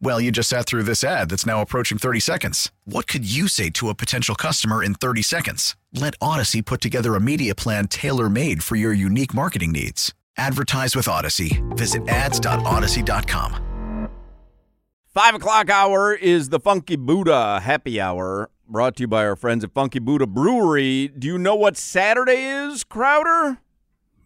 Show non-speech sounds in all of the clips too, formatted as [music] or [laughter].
Well, you just sat through this ad that's now approaching 30 seconds. What could you say to a potential customer in 30 seconds? Let Odyssey put together a media plan tailor made for your unique marketing needs. Advertise with Odyssey. Visit ads.odyssey.com. Five o'clock hour is the Funky Buddha happy hour brought to you by our friends at Funky Buddha Brewery. Do you know what Saturday is, Crowder?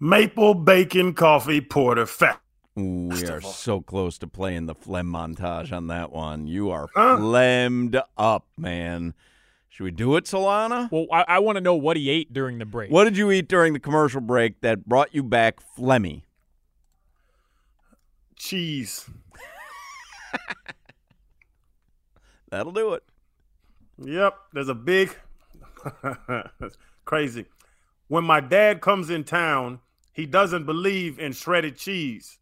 Maple Bacon Coffee Porter Fat. Ooh, we are so close to playing the phlegm montage on that one. You are Huh? phlegmed up, man. Should we do it, Solana? Well, I, I want to know what he ate during the break. What did you eat during the commercial break that brought you back phlegmy? Cheese. [laughs] That'll do it. Yep, there's a big [laughs] crazy. When my dad comes in town, he doesn't believe in shredded cheese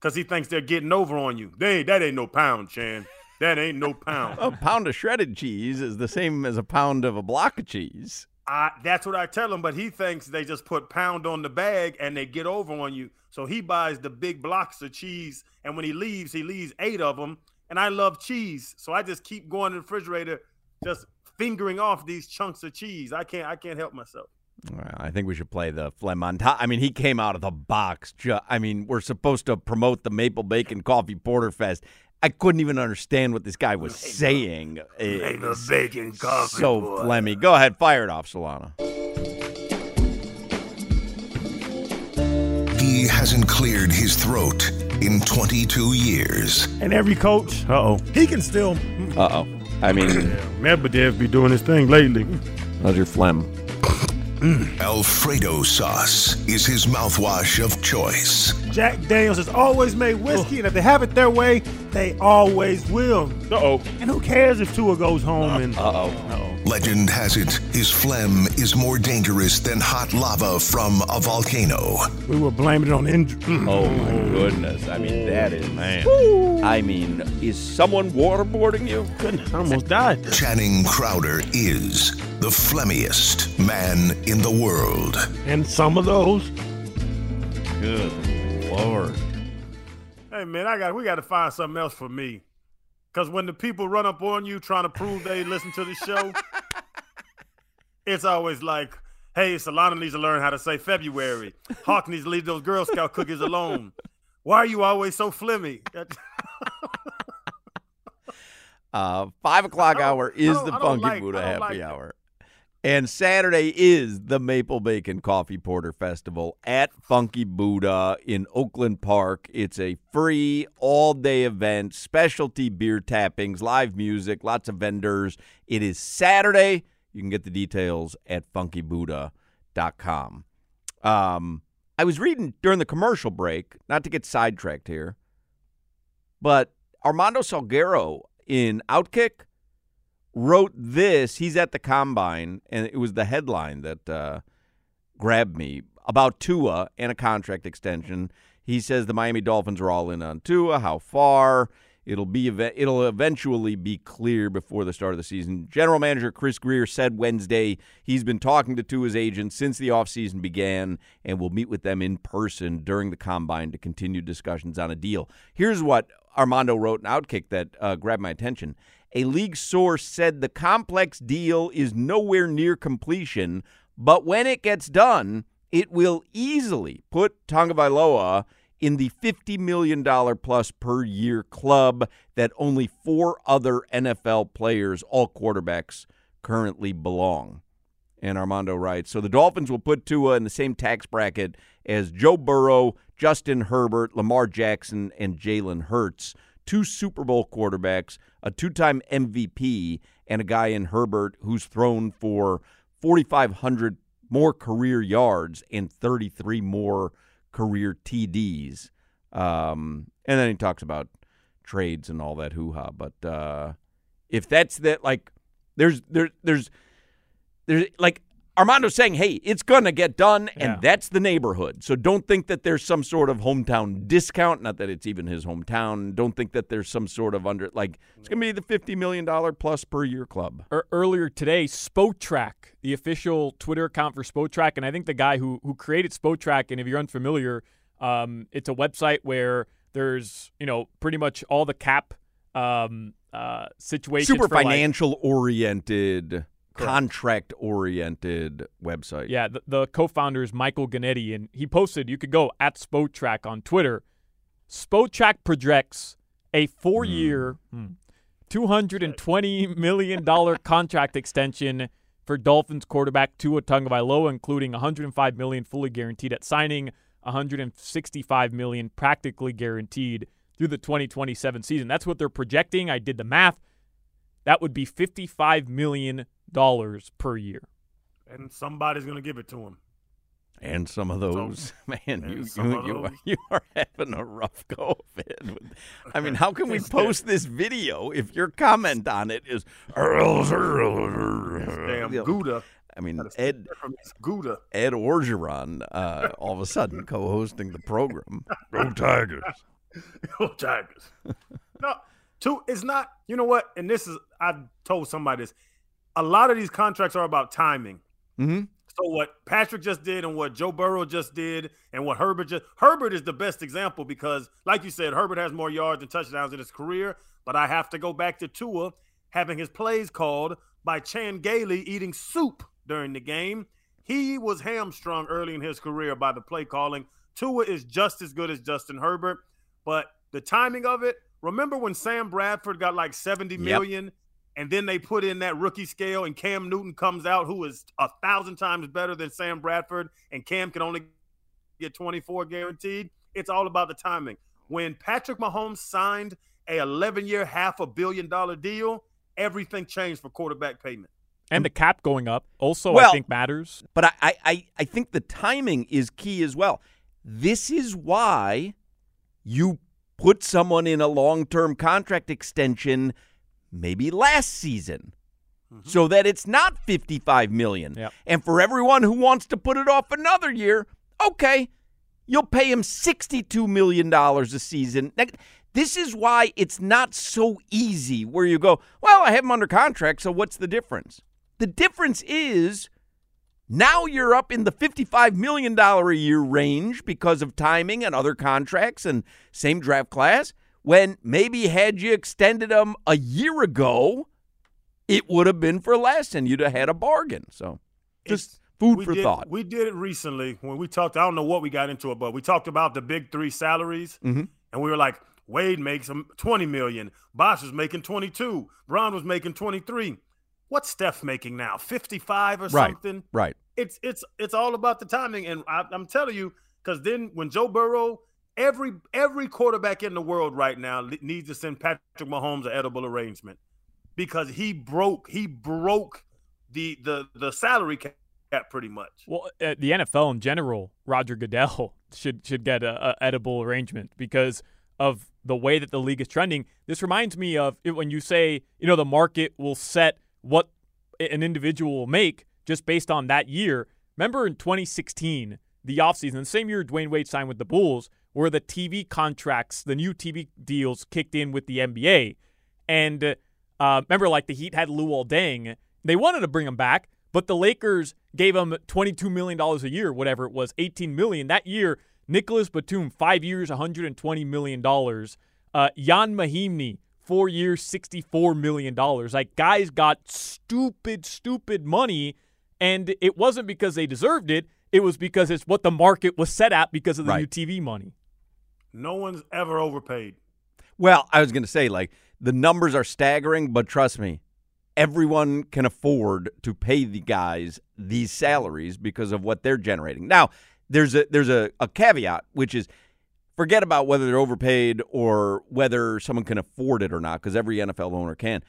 because he thinks they're getting over on you. They that ain't no pound, Chan. That ain't no pound. A pound of shredded cheese is the same as a pound of a block of cheese. I, that's what I tell him, but he thinks they just put pound on the bag and they get over on you. So he buys the big blocks of cheese, and when he leaves, he leaves eight of them. And I love cheese, so I just keep going to the refrigerator, just fingering off these chunks of cheese. I can't, I can't help myself. Well, I think we should play the phlegm on top. I mean, he came out of the box. Ju- I mean, we're supposed to promote the Maple Bacon Coffee Porter Fest. I couldn't even understand what this guy was saying. It was bacon coffee. so phlegmy. Go ahead, fire it off, Solana. He hasn't cleared his throat in 22 years. And every coach, uh oh, he can still. Uh oh. I mean, Medvedev be doing his thing lately. how's your phlegm? Alfredo sauce is his mouthwash of choice. Jack Daniels has always made whiskey, and if they have it their way, they always will. Uh oh. And who cares if Tua goes home and. Uh oh. Legend has it his phlegm is more dangerous than hot lava from a volcano. We were blaming it on injury. Hmm. Oh my goodness. I mean, that is man. I mean, is someone waterboarding you? Goodness, I almost died. Channing Crowder is the phlegmiest man in the world. And some of those. Good lord. Hey man, I got we got to find something else for me. Cause when the people run up on you trying to prove they listen to the show, it's always like, "Hey, Solana needs to learn how to say February. [laughs] Hoch needs to leave those Girl Scout cookies alone. Why are you always so flimmy?" [laughs] Uh, five o'clock hour is the Funky like- Buddha happy like hour. And Saturday is the Maple Bacon Coffee Porter Festival at Funky Buddha in Oakland Park. It's a free all day event, specialty beer tappings, live music, lots of vendors. It is Saturday. You can get the details at funkybuddha.com. Um, I was reading during the commercial break, not to get sidetracked here, but Armando Salguero in Outkick wrote this. He's at the combine, and it was the headline that uh, grabbed me about Tua and a contract extension. He says the Miami Dolphins are all in on Tua. How far? It'll be it'll eventually be clear before the start of the season. General Manager Chris Grier said Wednesday he's been talking to Tua's agents since the offseason began and will meet with them in person during the combine to continue discussions on a deal. Here's what Armando wrote in Outkick that uh, grabbed my attention. A league source said the complex deal is nowhere near completion, but when it gets done, it will easily put Tonga in the $50 million plus per year club that only four other NFL players, all quarterbacks, currently belong. And Armando writes, so the Dolphins will put Tua in the same tax bracket as Joe Burrow, Justin Herbert, Lamar Jackson, and Jalen Hurts, two Super Bowl quarterbacks, a two-time MVP, and a guy in Herbert who's thrown for 4,500 more career yards and 33 more career TDs. Um, and then he talks about trades and all that hoo ha. But uh, if that's that, like, there's there there's there's like Armando's saying, hey, it's going to get done, and Yeah. that's the neighborhood. So don't think that there's some sort of hometown discount. Not that it's even his hometown. Don't think that there's some sort of under, like, it's going to be the $50 million plus per year club. Er, earlier today, Spotrac, the official Twitter account for Spotrac, and I think the guy who who created Spotrac, and if you're unfamiliar, um, it's a website where there's you know pretty much all the cap um, uh, situations. Super for, like- financial oriented, contract oriented website. Yeah, the, the co-founder is Michael Ginnitti, and he posted. You could go at Spotrac on Twitter. Spotrac projects a four-year, hmm, two hundred and twenty million dollar [laughs] contract extension for Dolphins quarterback Tua Tagovailoa, including 105 million fully guaranteed at signing, 165 million practically guaranteed through the 2027 season. That's what they're projecting. I did the math. That would be fifty-five million dollars per year. And somebody's gonna give it to him. And some of those, [laughs] man, you you, of you, those. [laughs] you are having a rough go of it. I mean, how can we [laughs] post this video if your comment on it is Damn You know, Gouda. I mean, Ed Gouda. Ed Orgeron, uh, all of a sudden co-hosting the program. Go Tigers! Go Tigers. no, two. It's not. You know what? And this is. I've told somebody this. A lot of these contracts are about timing. Mm-hmm. So what Patrick just did and what Joe Burrow just did and what Herbert just Herbert is the best example because, like you said, Herbert has more yards and touchdowns in his career. But I have to go back to Tua having his plays called by Chan Gailey eating soup during the game. He was hamstrung early in his career by the play calling. Tua is just as good as Justin Herbert, but the timing of it. Remember when Sam Bradford got like seventy million, and then they put in that rookie scale, and Cam Newton comes out who is a thousand times better than Sam Bradford, and Cam can only get twenty four guaranteed. It's all about the timing. When Patrick Mahomes signed a eleven year, half a billion dollar deal, everything changed for quarterback payment. And the cap going up also, I think, matters. But I, I, I, I think the timing is key as well. This is why you put someone in a long term contract extension maybe last season. Mm-hmm. So that it's not 55 million. Yep. And for everyone who wants to put it off another year, okay, you'll pay him 62 million dollars a season. This is why it's not so easy where you go, well, I have him under contract, so what's the difference? The difference is now you're up in the $55 million a year range because of timing and other contracts and same draft class. When maybe had you extended them a year ago, it would have been for less and you'd have had a bargain. So just It's- food for did, thought. We did it recently when we talked. I don't know what we got into it, but we talked about the big three salaries, Mhm. and we were like, Wade makes twenty million, Bosh is making twenty two, Braun was making twenty three. What's Steph making now? Fifty five or Right. something? Right. It's it's it's all about the timing, and I, I'm telling you, because then when Joe Burrow, every every quarterback in the world right now needs to send Patrick Mahomes an edible arrangement because he broke he broke the the the salary cap pretty much. Well, uh, the NFL in general, Roger Goodell [laughs] should should get a, a edible arrangement because of the way that the league is trending. This reminds me of when you say, you know, the market will set what an individual will make just based on that year. Remember in 2016, the offseason, the same year Dwyane Wade signed with the Bulls, where the TV contracts, the new TV deals kicked in with the NBA. And uh, remember, like the Heat had Luol Deng. They wanted to bring him back, but the Lakers gave him $22 million a year, whatever it was, 18 million. That year, Nicolas Batum, five years, $120 million. Uh, Ian Mahinmi, four years, $64 million. Like, guys got stupid, stupid money, and it wasn't because they deserved it. It was because it's what the market was set at because of the Right. new TV money. No one's ever overpaid. Well, I was going to say, like, the numbers are staggering, but trust me, everyone can afford to pay the guys these salaries because of what they're generating. Now, there's a there's a, a caveat, which is forget about whether they're overpaid or whether someone can afford it or not, because every NFL owner can.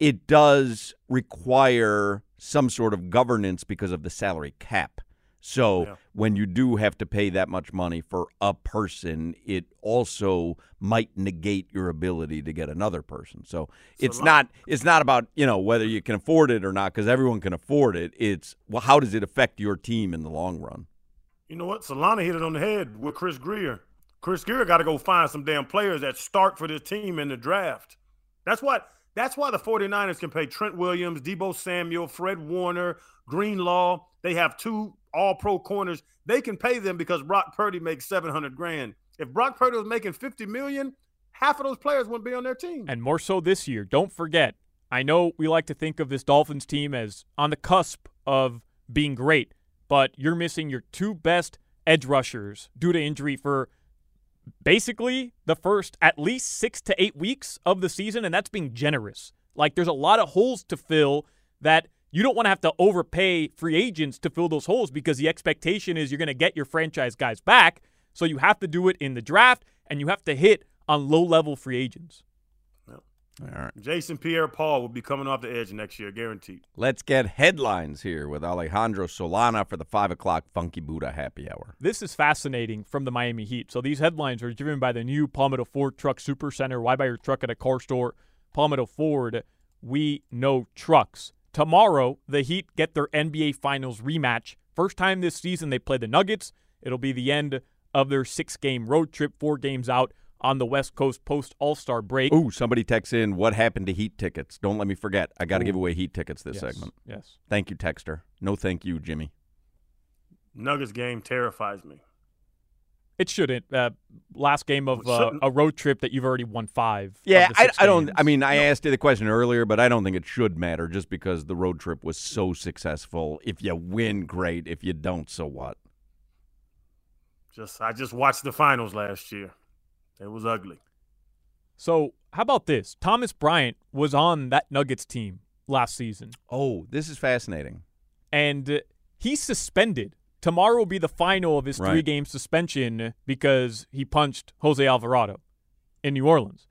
It does require some sort of governance because of the salary cap. So Yeah. when you do have to pay that much money for a person, it also might negate your ability to get another person. So it's not it's not about you know whether you can afford it or not because everyone can afford it. It's well, how does it affect your team in the long run? You know what? Solana hit it on the head with Chris Grier. Chris Grier got to go find some damn players that start for this team in the draft. That's what. That's why the 49ers can pay Trent Williams, Deebo Samuel, Fred Warner, Greenlaw. They have two all pro corners. They can pay them because Brock Purdy makes 700 grand. If Brock Purdy was making 50 million, half of those players wouldn't be on their team. And more so this year. Don't forget, I know we like to think of this Dolphins team as on the cusp of being great, but you're missing your two best edge rushers due to injury for basically the first at least six to eight weeks of the season, and that's being generous. Like there's a lot of holes to fill that you don't want to have to overpay free agents to fill those holes because the expectation is you're going to get your franchise guys back. So you have to do it in the draft and you have to hit on low level free agents. All right. Jason Pierre Paul will be coming off the edge next year, guaranteed. Let's get headlines here with Alejandro Solana for the five o'clock Funky Buddha happy hour. This is fascinating from the Miami Heat. So these headlines are driven by the new Palmetto Ford Truck Super Center. Why buy your truck at a car store? Palmetto Ford, we know trucks. Tomorrow, the Heat get their NBA Finals rematch. First time this season they play the Nuggets. It'll be the end of their six game road trip, four games out on the West Coast post All Star break. Ooh, somebody texts in what happened to Heat tickets. Don't let me forget. I got to give away Heat tickets this yes, segment. Yes. Thank you, Texter. No, thank you, Jimmy. Nuggets game terrifies me. It shouldn't. Uh, last game of uh, a road trip that you've already won five. Yeah, I, I don't. I mean, I asked you the question earlier, but I don't think it should matter just because the road trip was so successful. If you win, great. If you don't, so what? Just I just watched the finals last year. It was ugly. So, how about this? Thomas Bryant was on that Nuggets team last season, Oh, this is fascinating. and uh, he's suspended. Tomorrow will be the final of his Right. three game suspension because he punched Jose Alvarado in New Orleans.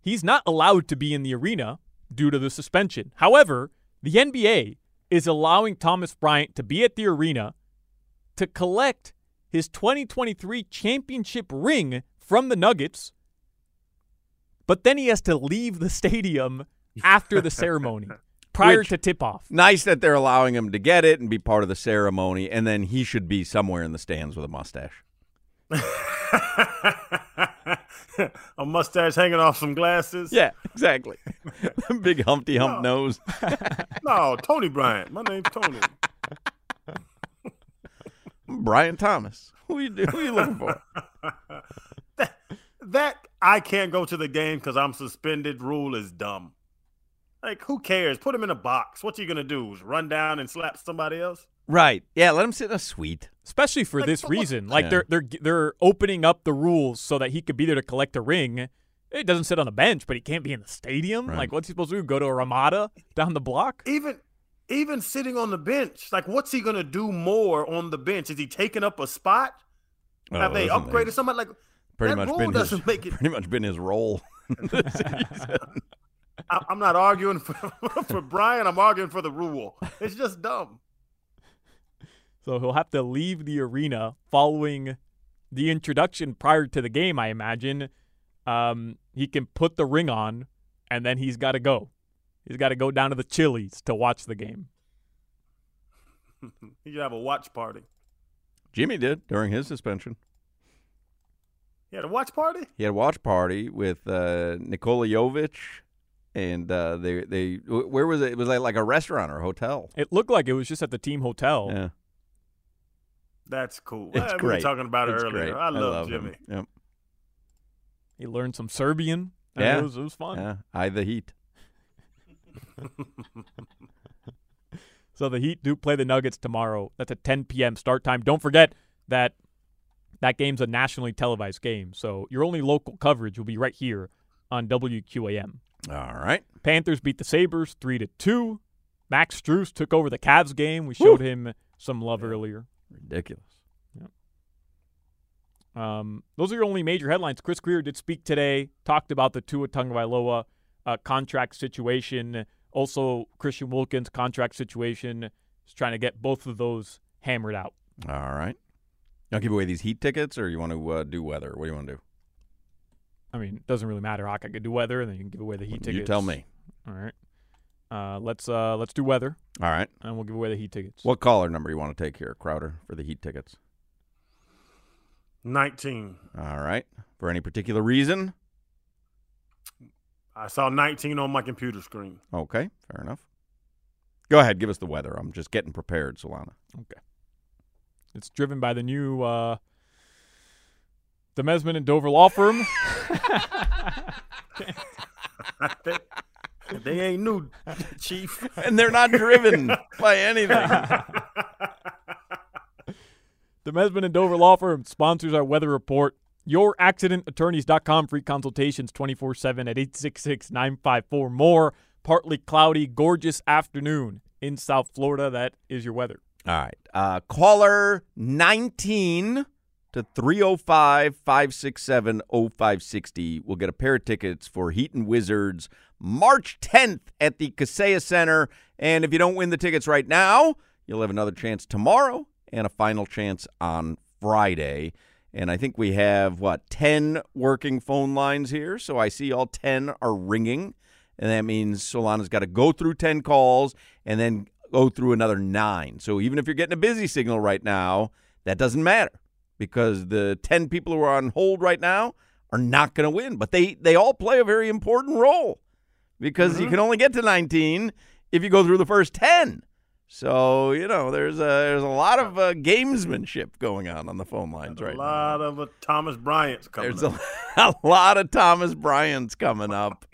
He's not allowed to be in the arena due to the suspension. However, the NBA is allowing Thomas Bryant to be at the arena to collect his 2023 championship ring from the Nuggets, but then he has to leave the stadium after the ceremony [laughs] prior Which- to tip off. Nice that they're allowing him to get it and be part of the ceremony, and then he should be somewhere in the stands with a mustache. [laughs] a mustache hanging off some glasses. Yeah, exactly. [laughs] Big Humpty Hump nose. No, Tony Bryant. My name's Tony. Brian Thomas. Who you, who you looking for? That I can't go to the game because I'm suspended rule is dumb. Like, who cares? Put him in a box. What's he gonna do? Run down and slap somebody else? Right. Yeah, let him sit in a suite. especially for Like, this but what- reason. Like Yeah. they're they're they're opening up the rules so that he could be there to collect a ring. It doesn't sit on the bench, but he can't be in the stadium. Right. Like what's he supposed to do? Go to a Ramada down the block? Even even sitting on the bench, like, what's he gonna do more on the bench? Is he taking up a spot? Oh, Have Oh, they upgraded he's somebody? Like, Pretty that much rule been his, doesn't make it. [laughs] pretty much been his role. [laughs] I, I'm not arguing for, [laughs] for Brian. I'm arguing for the rule. It's just dumb. So he'll have to leave the arena following the introduction prior to the game, I imagine. Um, he can put the ring on, and then he's got to go. He's got to go down to the Chili's to watch the game. He should have a watch party. Jimmy did during his suspension. He had a watch party. He had a watch party with uh, Nikola Jovic, and uh, they they where was it? It was like, like a restaurant or a hotel. It looked like it was just at the team hotel. Yeah, That's cool. it's Uh, we great. were talking about it It's earlier. great. I love, him. Jimmy. Yep. He learned some Serbian. Yeah. it was, it was fun. Yeah, I the Heat. [laughs] So the Heat do play the Nuggets tomorrow. That's a 10 p.m. start time. Don't forget that that game's a nationally televised game. So your only local coverage will be right here on WQAM. All right. Panthers beat the Sabres three to two. Max Strus took over the Cavs game. We showed him some love earlier. Ridiculous. Um, those are your only major headlines. Chris Grier did speak today, talked about the Tua Tagovailoa uh, contract situation, also Christian Wilkins contract situation. He's trying to get both of those hammered out. All right. I'll give away these heat tickets, or you want to uh, do weather? What do you want to do? I mean, it doesn't really matter. I could do weather, and then you can give away the heat tickets. You tell me. All right. Uh, let's uh, let's do weather, All right. and we'll give away the heat tickets. What caller number you want to take here, Crowder, for the heat tickets? 19. All right. For any particular reason? I saw 19 on my computer screen. Okay. Fair enough. Go ahead. Give us the weather. I'm just getting prepared, Solana. It's driven by the new uh, the Mesman and Dover law firm. [laughs] they, they ain't new, Chief. And they're not driven by anything. [laughs] The Mesman and Dover Law Firm sponsors our weather report. YourAccidentAttorneys.com free consultations 24 7 at 866 954 more. Partly cloudy, gorgeous afternoon in South Florida. That is your weather. All right. Uh, caller 19 to 305 567 0560 will get a pair of tickets for Heat and Wizards March 10th at the Kaseya Center. And if you don't win the tickets right now, you'll have another chance tomorrow and a final chance on Friday. And I think we have, what, 10 working phone lines here. So I see all 10 are ringing. And that means Solana's got to go through 10 calls and then go through another nine. So even if you're getting a busy signal right now, that doesn't matter because the 10 people who are on hold right now are not going to win. But they, they all play a very important role because you can only get to 19 if you go through the first 10. So, you know, there's a, there's a lot of uh, gamesmanship going on on the phone lines right now. a now. lot of uh, Thomas Bryant's coming There's up. a, [laughs] a lot of Thomas Bryant's coming up.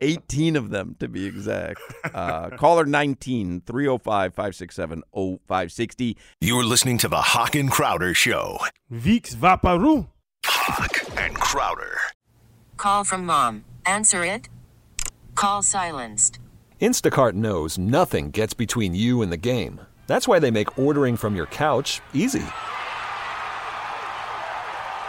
18 of them to be exact. Uh, caller 19 305 567 0560. You're listening to the Hoch and Crowder Show. Vix Vaporou. Hoch and Crowder. Call from mom. Answer it. Call silenced. Instacart knows nothing gets between you and the game. That's why they make ordering from your couch easy.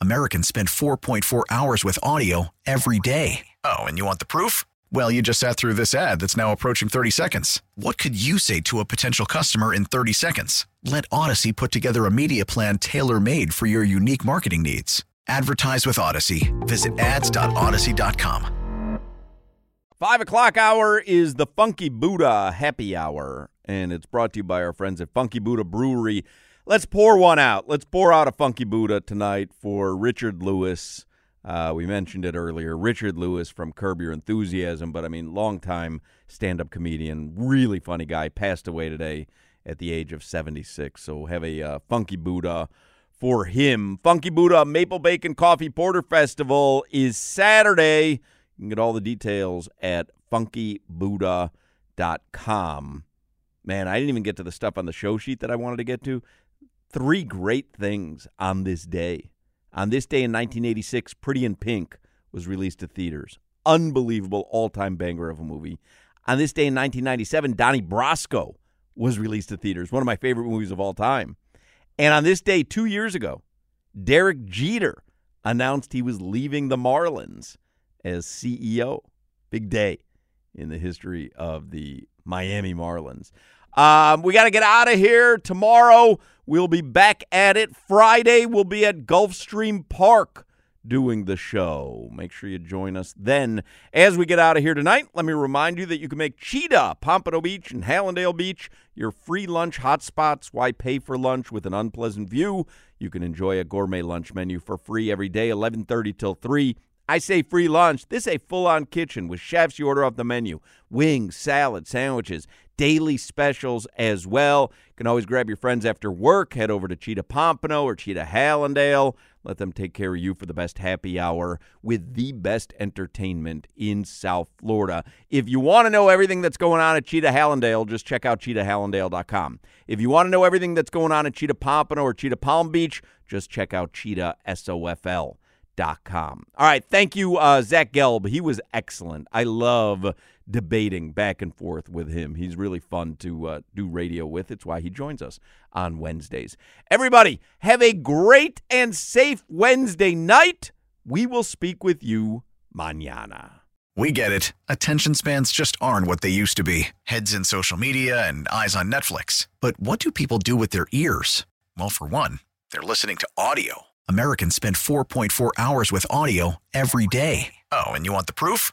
Americans spend 4.4 hours with audio every day. Oh, and you want the proof? Well, you just sat through this ad that's now approaching 30 seconds. What could you say to a potential customer in 30 seconds? Let Odyssey put together a media plan tailor made for your unique marketing needs. Advertise with Odyssey. Visit ads.odyssey.com. Five o'clock hour is the Funky Buddha Happy Hour, and it's brought to you by our friends at Funky Buddha Brewery. Let's pour one out. Let's pour out a Funky Buddha tonight for Richard Lewis. Uh, we mentioned it earlier. Richard Lewis from Curb Your Enthusiasm, but I mean, longtime stand up comedian, really funny guy, passed away today at the age of 76. So we'll have a uh, Funky Buddha for him. Funky Buddha Maple Bacon Coffee Porter Festival is Saturday. You can get all the details at funkybuddha.com. Man, I didn't even get to the stuff on the show sheet that I wanted to get to. Three great things on this day. On this day in 1986, Pretty in Pink was released to theaters. Unbelievable all time banger of a movie. On this day in 1997, Donnie Brasco was released to theaters. One of my favorite movies of all time. And on this day, two years ago, Derek Jeter announced he was leaving the Marlins as CEO. Big day in the history of the Miami Marlins. Um, we got to get out of here. Tomorrow, we'll be back at it. Friday, we'll be at Gulfstream Park doing the show. Make sure you join us then. As we get out of here tonight, let me remind you that you can make Cheetah, Pompano Beach, and Hallandale Beach your free lunch hotspots. Why pay for lunch with an unpleasant view? You can enjoy a gourmet lunch menu for free every day, 11:30 till 3 I say free lunch. This is a full on kitchen with chefs you order off the menu wings, salad, sandwiches, daily specials as well. You can always grab your friends after work. Head over to Cheetah Pompano or Cheetah Hallandale. Let them take care of you for the best happy hour with the best entertainment in South Florida. If you want to know everything that's going on at Cheetah Hallandale, just check out cheetahhallandale.com. If you want to know everything that's going on at Cheetah Pompano or Cheetah Palm Beach, just check out cheetahsofl.com. All right, thank you, uh, Zach Gelb. He was excellent. I love debating back and forth with him. He's really fun to uh, do radio with. It's why he joins us on Wednesdays. Everybody, have a great and safe Wednesday night. We will speak with you mañana. We get it. Attention spans just aren't what they used to be heads in social media and eyes on Netflix. But what do people do with their ears? Well, for one, they're listening to audio. Americans spend 4.4 hours with audio every day. Oh, and you want the proof?